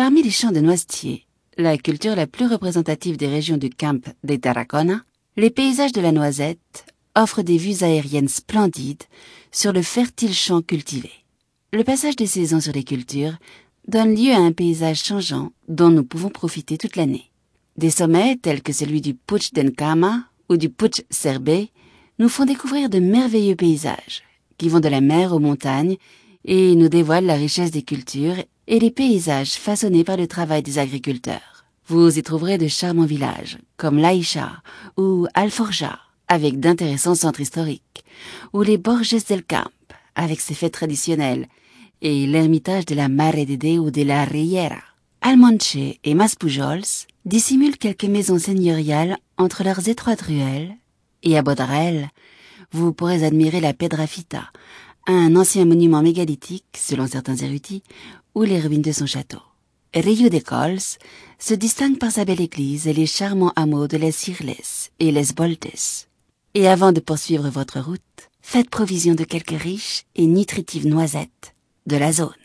Parmi les champs de noisetiers, la culture la plus représentative des régions du Camp de Tarragona, les paysages de la noisette offrent des vues aériennes splendides sur le fertile champ cultivé. Le passage des saisons sur les cultures donne lieu à un paysage changeant dont nous pouvons profiter toute l'année. Des sommets tels que celui du Puig d'Encama ou du Puig Serbé nous font découvrir de merveilleux paysages qui vont de la mer aux montagnes et nous dévoilent la richesse des cultures et les paysages façonnés par le travail des agriculteurs. Vous y trouverez de charmants villages comme Laïcha ou Alforja avec d'intéressants centres historiques ou les Borges del Camp avec ses fêtes traditionnelles et l'ermitage de la Mare de ou de la Riera. Almonche et Maspujols dissimulent quelques maisons seigneuriales entre leurs étroites ruelles et à Bodarel, vous pourrez admirer la Pedrafita, un ancien monument mégalithique, selon certains érudits, ou les ruines de son château. Rio de Cols se distingue par sa belle église et les charmants hameaux de les Cirles et les Boltes. Et avant de poursuivre votre route, faites provision de quelques riches et nutritives noisettes de la zone.